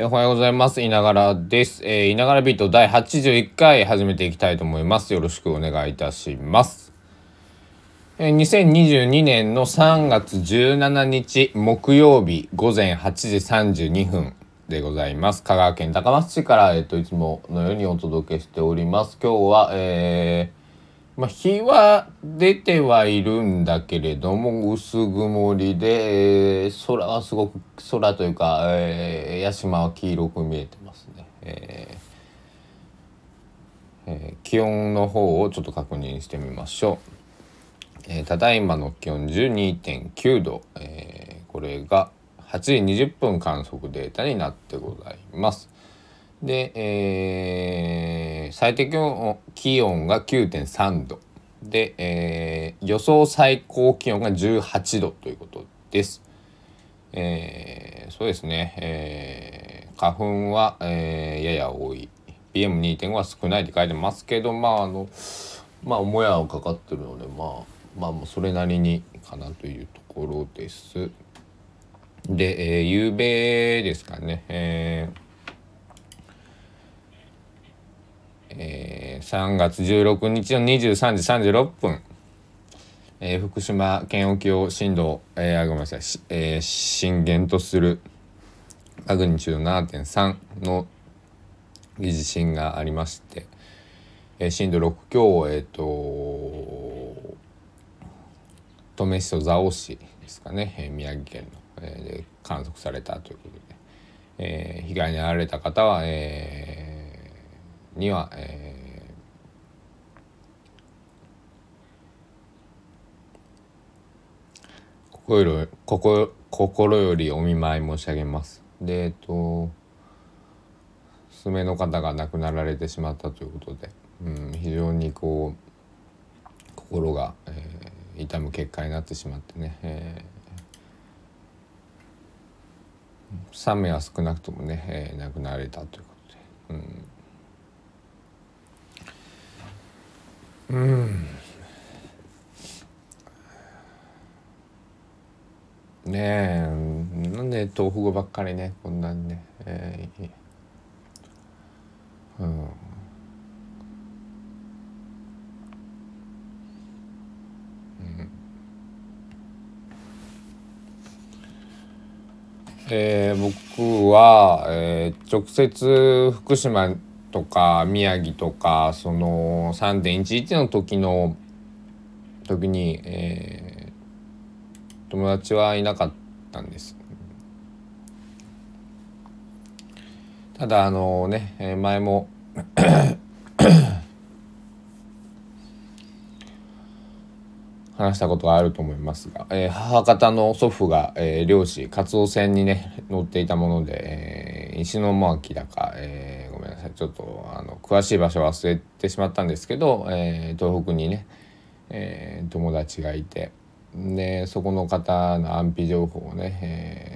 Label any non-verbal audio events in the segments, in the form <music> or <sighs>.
えーおはようございます。いながらです。えー、いながらビート第81回始めていきたいと思います。よろしくお願いいたします。えー2022年の3月17日木曜日午前8時32分でございます。香川県高松市から、えっ、と、いつものようにお届けしております。今日は、えーまあ、日は出てはいるんだけれども薄曇りで、えー空はすごく空というか、えー、屋島は黄色く見えてますね、えーえー気温の方をちょっと確認してみましょう、えーただいまの気温12.9度、えーこれが8時20分観測データになってございます。で、えー最低気温が9.3度で、えー予想最高気温が18度ということです。えーそうですね、えー花粉は、えーやや多い PM2.5 は少ないって書いてますけどまああのまあもやはかかってるのでまあまあもうそれなりにかなというところです。で、えー、夕べですかね、えーえー3月16日の23時36分、えー福島県沖を震度、えーごめんなさい、えー震源とするマグニチュード7.3の地震がありまして、えー震度6強をえっ、と登米市と蔵王市ですかね、えー宮城県の、えーで観測されたということで、えー被害に遭われた方は、えーには、えー心よ心心よりお見舞い申し上げます。でえっと娘の方が亡くなられてしまったということで、うん、非常にこう心が、えー痛む結果になってしまってね、えー3名は少なくともね、えー亡くなられたということで。うん、うんねえ。なんで豆腐語ばっかりね。こんなにね、えーうん。えー僕は、えー直接福島とか宮城とかその3.11の時の時に、えー友達はいなかったんです。ただあのね、前も <coughs> 話したことがあると思いますが、えー母方の祖父が、えー漁師カツオ船にね乗っていたもので、えー石巻だか、えーごめんなさいちょっとあの詳しい場所忘れてしまったんですけど、えー東北にね、えー友達がいてでそこの方の安否情報をね、えー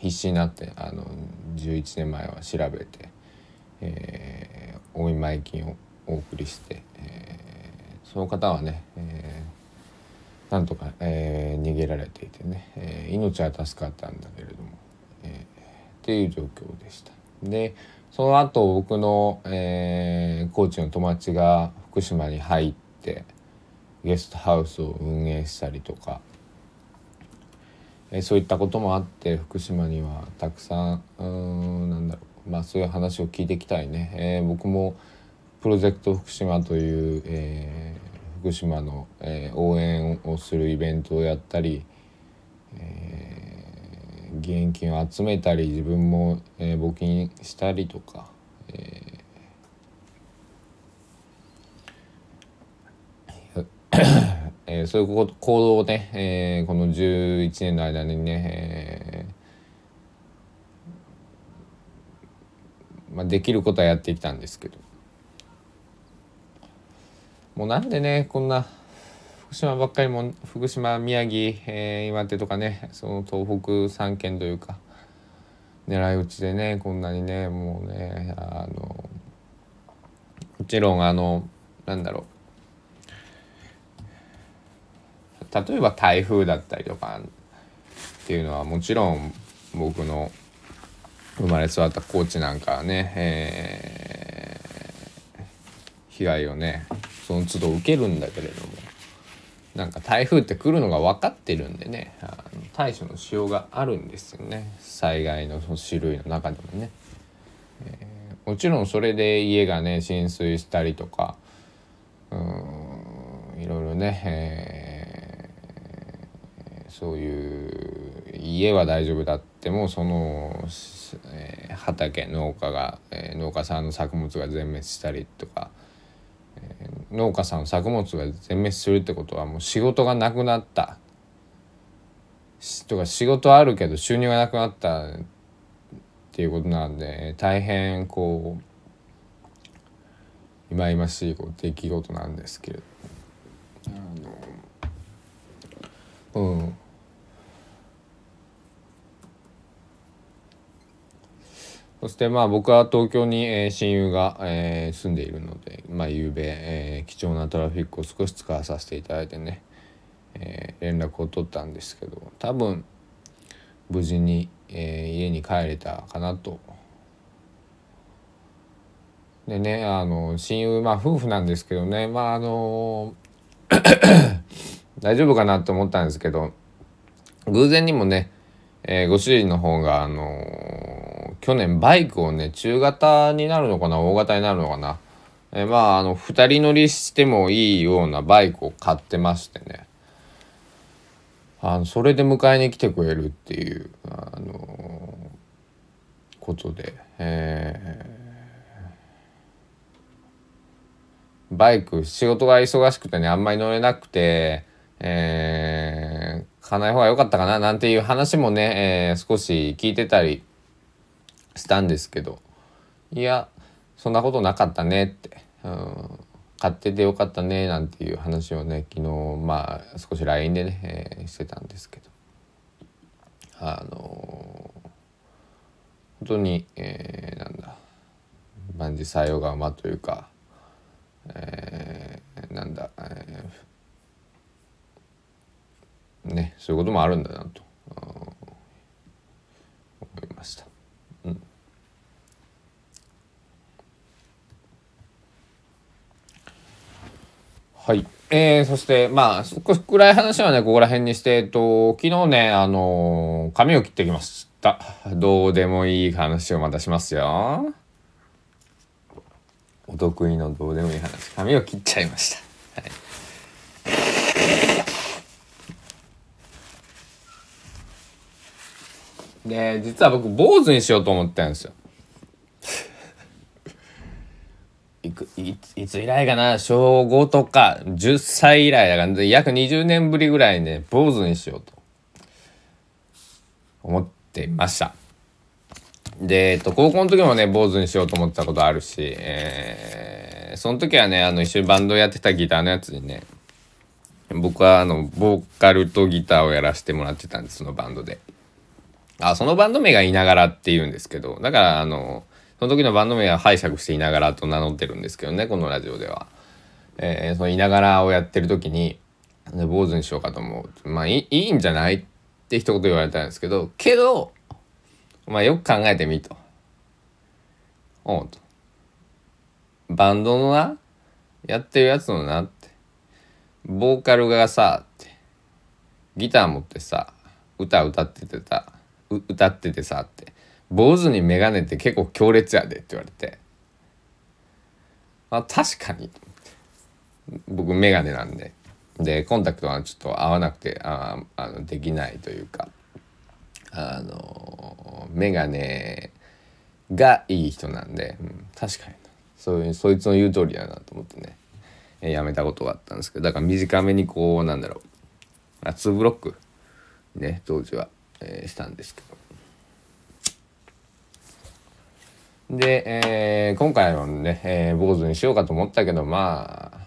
必死になってあの11年前は調べて、えーお見舞い金をお送りして、えーその方はね、えーなんとか、えー逃げられていてね、えー命は助かったんだけれども、えーっていう状況でした。でその後僕の、えー、コーチの友達が福島に入ってゲストハウスを運営したりとか、えそういったこともあって福島にはたくさんうんなんだろう。まあそういう話を聞いていきたいね、えー僕もプロジェクト福島という、えー福島の、えー応援をするイベントをやったり、えー義援金を集めたり自分も、え募金したりとか、ええーそういう行動をね、えーこの11年の間にね、えーまあ、できることはやってきたんですけど。もうなんでねこんな福島ばっかりも福島宮城、えー岩手とかねその東北3県というか狙い撃ちでねこんなにねもうねあのもちろんあのなんだろう。例えば台風だったりとかっていうのはもちろん僕の生まれ育った高知なんかはね、えー、被害をねその都度受けるんだけれどもなんか台風って来るのが分かってるんでねあの対処のしようがあるんですよね。災害の種類の中でもね、えー、もちろんそれで家がね浸水したりとかうんいろいろね、えー、そういう家は大丈夫だってもその、えー、畑農家が、えー、農家さんの作物が全滅したりとか、えー、農家さんの作物が全滅するってことはもう仕事がなくなった。とか仕事あるけど収入がなくなったっていうことなんで大変こう忌々しいこう出来事なんですけれどあのうんそしてまあ僕は東京に、親友が、住んでいるのでまあ夕べ、貴重なトラフィックを少し使わさせていただいてね、連絡を取ったんですけど多分無事に、家に帰れたかなと。でねあの親友まあ夫婦なんですけどねまああの <coughs> 大丈夫かなと思ったんですけど偶然にもね、ご主人の方があの去年バイクをね中型になるのかな大型になるのかな、え、まああの2人乗りしてもいいようなバイクを買ってましてね。あのそれで迎えに来てくれるっていうあのことで、えーバイク仕事が忙しくてねあんまり乗れなくて、えー、買わない方が良かったかななんていう話もね、えー、少し聞いてたりしたんですけどいやそんなことなかったねって、うん、買っててよかったねなんていう話をね昨日まあ少し LINE でね、えー、してたんですけどあのー、本当に、えー、なんだ万事採用が馬というかえー、なんだ、えー、ねそういうこともあるんだなと思いました。はい。えー、そして、まあ、少し暗い話はね、ここら辺にして、えっと、昨日ね、あのー、髪を切ってきました。どうでもいい話をまたしますよ。お得意のどうでもいい話髪を切っちゃいました、はい、で実は僕坊主にしようと思ったんですよいくいいつ以来かな？小5とか10歳以来だから約20年ぶりぐらいね坊主にしようと。思ってました。で、えっと、高校の時もね、坊主にしようと思ったことあるし、えー、その時はね、あの、一緒にバンドやってたギターのやつにね、僕はあの、ボーカルとギターをやらせてもらってたんです、そのバンドで。あ、そのバンド名がいながらって言うんですけど、だから、あの、その時のバンド名は拝借していながらと名乗ってるんですけどね、このラジオでは。えー、そのいながらをやってる時に、坊主にしようかと思う。まあいいいんじゃないって一言言われたんですけど、けど、まあよく考えてみと。おうと。バンドのな、やってるやつのなって。ボーカルがさ、って。ギター持ってさ、歌歌っててさ、歌っててさって。坊主にメガネって結構強烈やでって言われて。あ、確かに。僕メガネなんで。で、コンタクトはちょっと合わなくて、ああのできないというか。あの眼鏡がいい人なんで、うん、確かにそういうそいつの言う通りだなと思ってね、え、やめたことがあったんですけどだから短めにこうなんだろう2ブロックね当時は、えー、したんですけどで、えー、今回はね、えー、坊主にしようかと思ったけどまあ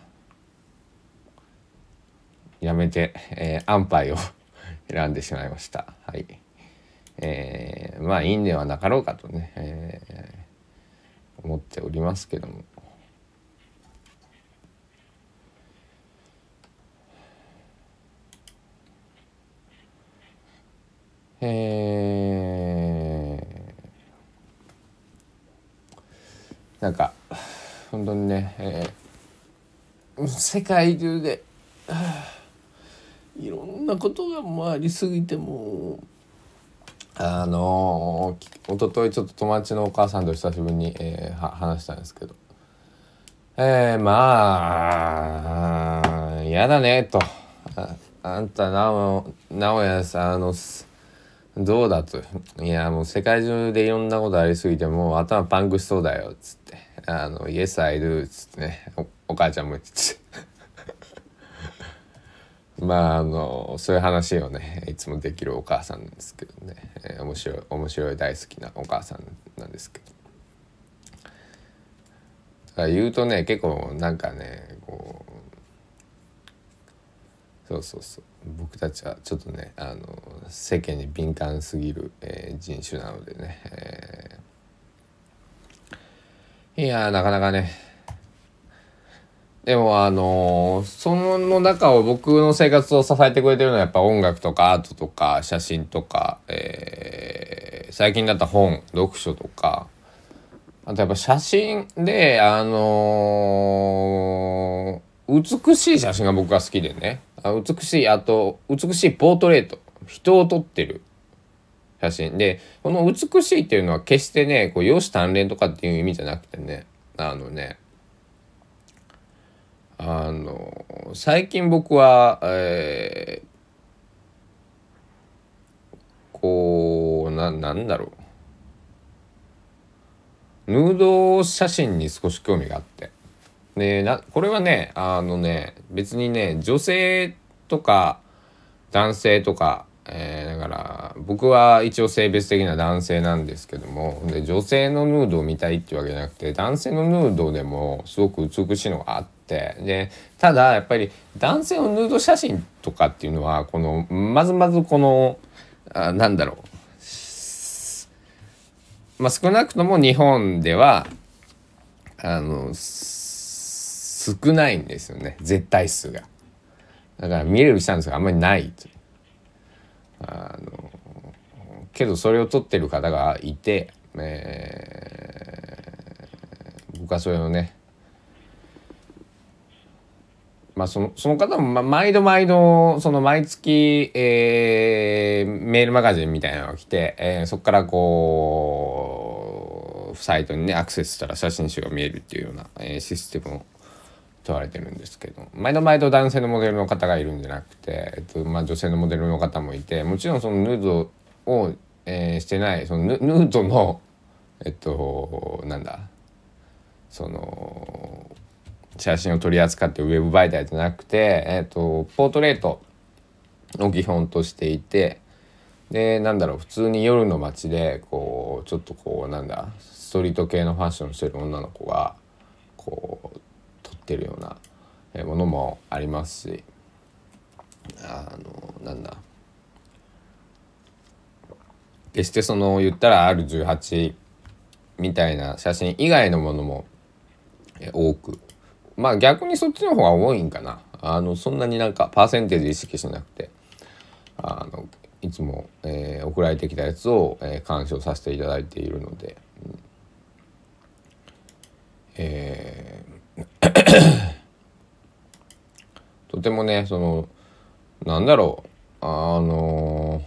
やめて、えー、安牌を <laughs> 選んでしまいましたはい。えー、まあいいんではなかろうかとね、えー、思っておりますけども。えなんか本当にね、えー、世界中で <sighs> いろんなことが回りすぎてもあのー、一昨日ちょっと友達のお母さんと久しぶりに、えー、話したんですけど。えー、まあ嫌だねと。ああんたなおなおやさんあのどうだと。いやもう世界中でいろんなことありすぎてもう頭パンクしそうだよっつって。あの「イエスアイドゥ」っつってね。お母ちゃんも言ってて。<laughs> まああのそういう話をねいつもできるお母さんなんですけどね、えー、面白い面白い大好きなお母さんなんですけど。だから言うとね結構なんかねこうそうそうそう。僕たちはちょっとねあの世間に敏感すぎる、えー、人種なのでね、えー、いやなかなかね。でもあのー、その中を僕の生活を支えてくれてるのはやっぱ音楽とかアートとか写真とか、えー、最近だった本読書とかあとやっぱ写真であのー、美しい写真が僕は好きでね。あ美しいあと美しいポートレート。人を撮ってる。写真。でこの美しいっていうのは決してねこう容姿端麗とかっていう意味じゃなくてね。あのね。あの最近僕は、えー、こうななんだろう。ヌード写真に少し興味があって。でなこれはねあのね別にね女性とか男性とかえー、だから僕は一応性別的な男性なんですけどもで女性のヌードを見たいっていうわけじゃなくて男性のヌードでもすごく美しいのがあってでただやっぱり男性のヌード写真とかっていうのはこのまずまずこのあなんだろう。まあ少なくとも日本ではあの少ないんですよね絶対数が。だから見れるチャンスがあんまりないと。あのけどそれを撮ってる方がいて、えー、僕はそれをねまあそのその方も、ま、毎度毎度その毎月、えー、メールマガジンみたいなのが来て、えー、そこからこうサイトにねアクセスしたら写真集が見えるっていうような、えー、システムを問われてるんですけど。毎度毎度男性のモデルの方がいるんじゃなくて、えっとまあ、女性のモデルの方もいてもちろんそのヌードを、えー、してないそのヌードのえっとなんだその写真を取り扱ってウェブ媒体じゃなくて、えっと、ポートレートを基本としていてでなんだろう普通に夜の街でこうちょっとこうなんだストリート系のファッションしてる女の子がこうってるようなものもありますしあのなんだ。決してその言ったら R18 みたいな写真以外のものも多く。まあ逆にそっちの方が多いんかな。あのそんなになんかパーセンテージ意識しなくてあのいつも、えー、送られてきたやつを、えー、鑑賞させていただいているので、うん、え <coughs> とてもねそのなんだろうあの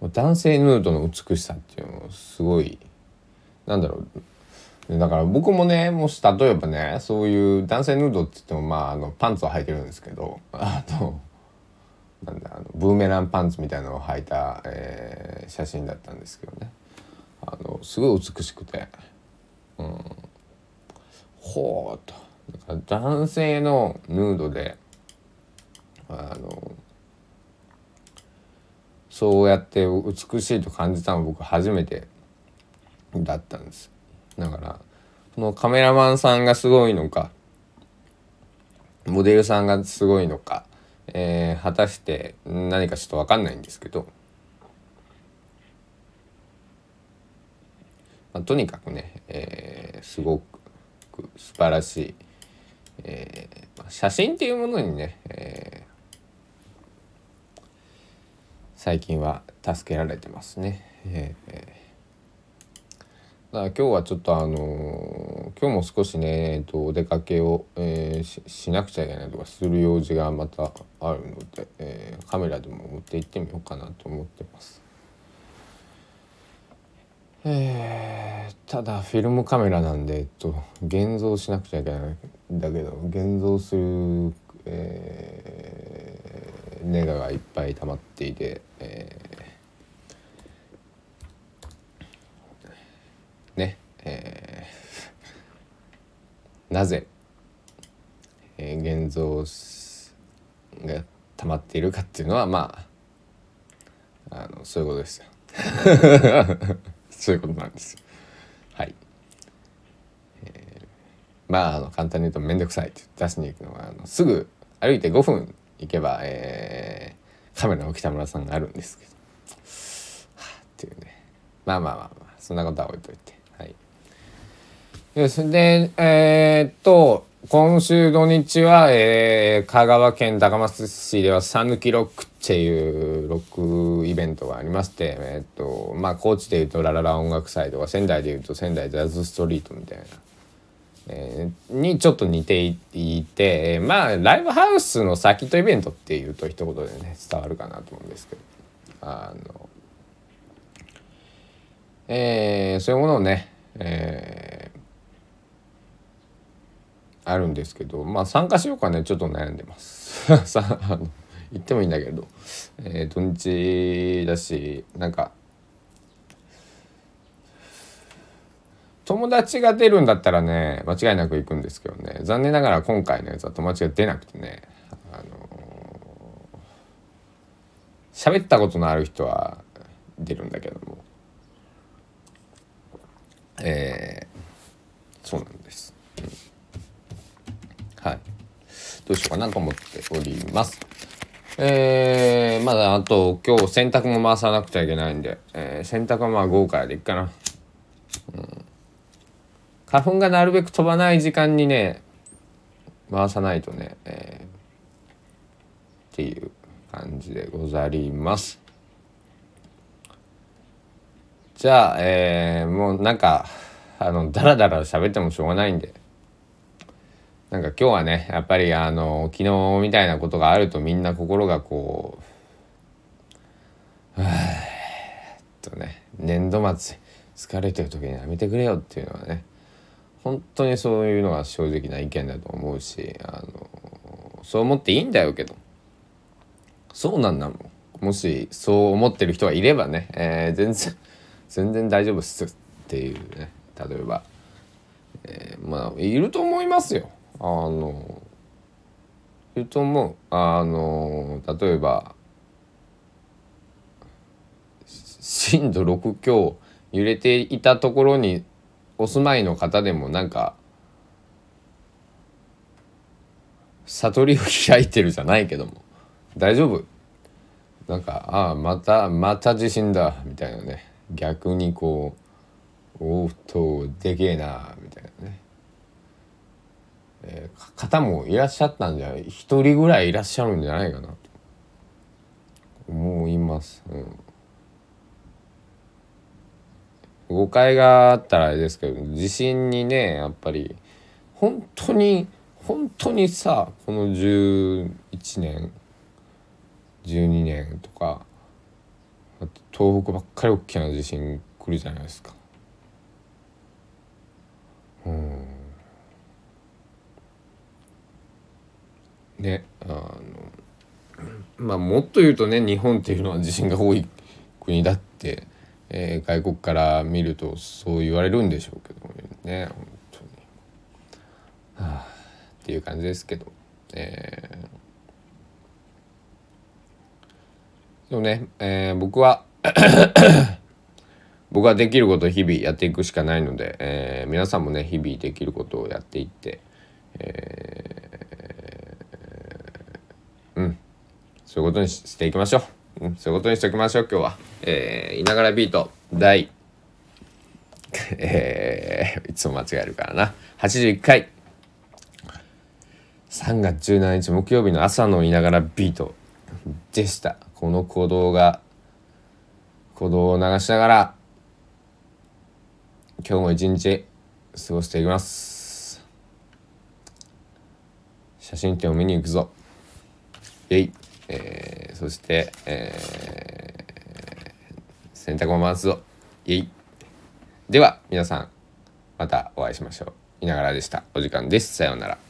男性ヌードの美しさっていうのをすごいなんだろう。だから僕もねもし例えばねそういう男性ヌードって言ってもまああのパンツを履いてるんですけど <laughs> あのなんだあのブーメランパンツみたいなのを履いた、えー、写真だったんですけどね。あのすごい美しくて、うん、ほうと。男性のヌードであのそうやって美しいと感じたの僕初めてだったんです。だからそのカメラマンさんがすごいのかモデルさんがすごいのか、えー、果たして何かちょっと分かんないんですけどまあ、とにかくね、えー、すごく素晴らしい、えー、写真っていうものにね、えー、最近は助けられてますね。えー、だから今日はちょっとあのー、今日も少しね、えー、とお出かけを、えー、しなくちゃいけないとかする用事がまたあるので、えー、カメラでも持って行ってみようかなと思ってます。えー、ただフィルムカメラなんで、えっと、現像しなくちゃいけないんだけど現像する、えー、ネガがいっぱい溜まっていて、えー、ねえー、なぜ、えー、現像が溜まっているかっていうのはまああのそういうことですよ。そういうことなんですはい、えー、まああの簡単に言うと面倒くさいって出しに行くのはあのすぐ歩いて5分行けば、えー、カメラの北村さんがあるんですけど、はあ、っていうね。まあまあまあまあそんなことは置いといて。はい。それでえー、っと今週土日は、えー、香川県高松市では「さぬきロック」っていうロックイベントがありまして、えっ、とまあ高知でいうとラララ音楽祭とか仙台でいうと仙台ジャズストリートみたいな、えー、にちょっと似ていてまあライブハウスのサーキットイベントっていうと一言でね伝わるかなと思うんですけど。あの、えー、そういうものをね、えーあるんですけどまあ参加しようかねちょっと悩んでます。<laughs> さあの行ってもいいんだけど、えー、土日だしなんか友達が出るんだったらね間違いなく行くんですけどね。残念ながら今回のやつは友達が出なくてねあの喋ったことのある人は出るんだけども。えー、そうなんです。はい。どうしようかなと思っております。えー、まだあと今日洗濯も回さなくちゃいけないんで、えー、洗濯はまあ午後からでいっかな。うん。花粉がなるべく飛ばない時間にね、回さないとね、えー、っていう感じでござります。じゃあ、えー、もうなんか、あの、だらだら喋ってもしょうがないんで、なんか今日はねやっぱりあの昨日みたいなことがあるとみんな心がこうはあとね年度末疲れてる時にやめてくれよっていうのはね本当にそういうのが正直な意見だと思うしあのそう思っていいんだよけどそうなんだもんもしそう思ってる人がいればね、えー、全然全然大丈夫っすっていうね例えば、えー、まあいると思いますよ。あの言うと思う。あの例えば震度6強揺れていたところにお住まいの方でもなんか悟りを開いてるじゃないけども大丈夫？なんかああまたまた地震だみたいなね。逆にこうおっとでけえなみたいなね。えー、方もいらっしゃったんじゃない一人ぐらいいらっしゃるんじゃないかなと思います。うん誤解があったらあれですけど地震にねやっぱり本当に本当にさこの11年12年とか東北ばっかり大きな地震来るじゃないですか。うんねあのまあもっと言うとね日本っていうのは地震が多い国だって、えー、外国から見るとそう言われるんでしょうけどね本当に、はあ、っていう感じですけど、えー、でもね、えー、僕は <coughs> 僕はできることを日々やっていくしかないので、えー、皆さんもね日々できることをやっていって、えーうんそういうことにしていきましょう、うん、そういうことにしておきましょう今日は。えー、いながらビート第 <laughs> えー、いつも間違えるからな。81回。3月17日木曜日の朝のいながらビートでした。この行動が鼓動を流しながら今日も一日過ごしていきます。写真展を見に行くぞ。えい、えー、そして、えー、洗濯も回すぞえいでは皆さんまたお会いしましょう。いながらでした。お時間です。さようなら。